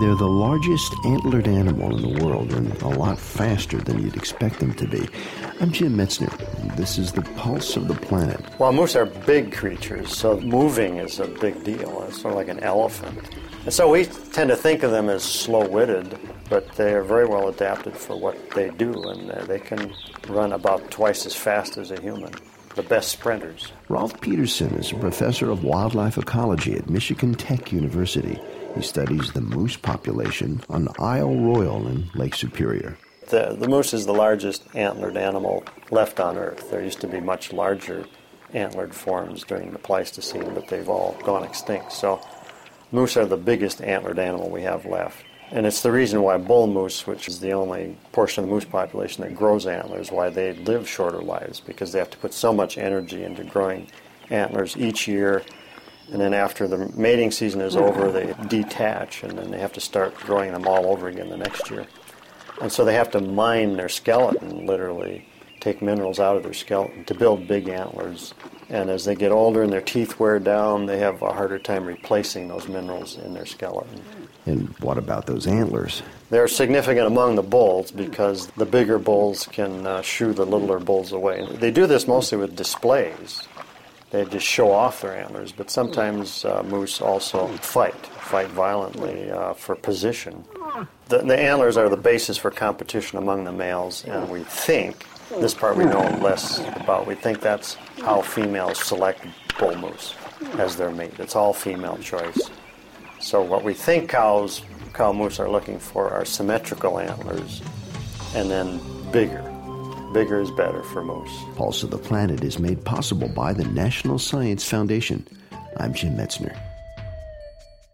They're the largest antlered animal in the world and a lot faster than you'd expect them to be. I'm Jim Metzner. This is the pulse of the planet. Well, moose are big creatures, so moving is a big deal. It's sort of like an elephant. And so we tend to think of them as slow witted, but they are very well adapted for what they do, and they can run about twice as fast as a human. The best sprinters. Rolf Peterson is a professor of wildlife ecology at Michigan Tech University. He studies the moose population on Isle Royale in Lake Superior. The, the moose is the largest antlered animal left on Earth. There used to be much larger antlered forms during the Pleistocene, but they've all gone extinct. So moose are the biggest antlered animal we have left. And it's the reason why bull moose, which is the only portion of the moose population that grows antlers, why they live shorter lives, because they have to put so much energy into growing antlers each year. And then after the mating season is over, they detach, and then they have to start growing them all over again the next year. And so they have to mine their skeleton, literally, take minerals out of their skeleton to build big antlers. And as they get older and their teeth wear down, they have a harder time replacing those minerals in their skeleton. And what about those antlers? They're significant among the bulls because the bigger bulls can uh, shoo the littler bulls away. They do this mostly with displays. They just show off their antlers, but sometimes uh, moose also fight, fight violently uh, for position. The, the antlers are the basis for competition among the males, and we think, this part we know less about, we think that's how females select bull moose as their mate. It's all female choice. So what we think cows, cow moose are looking for are symmetrical antlers, and then bigger. Bigger is better for most. Pulse of the Planet is made possible by the National Science Foundation. I'm Jim Metzner.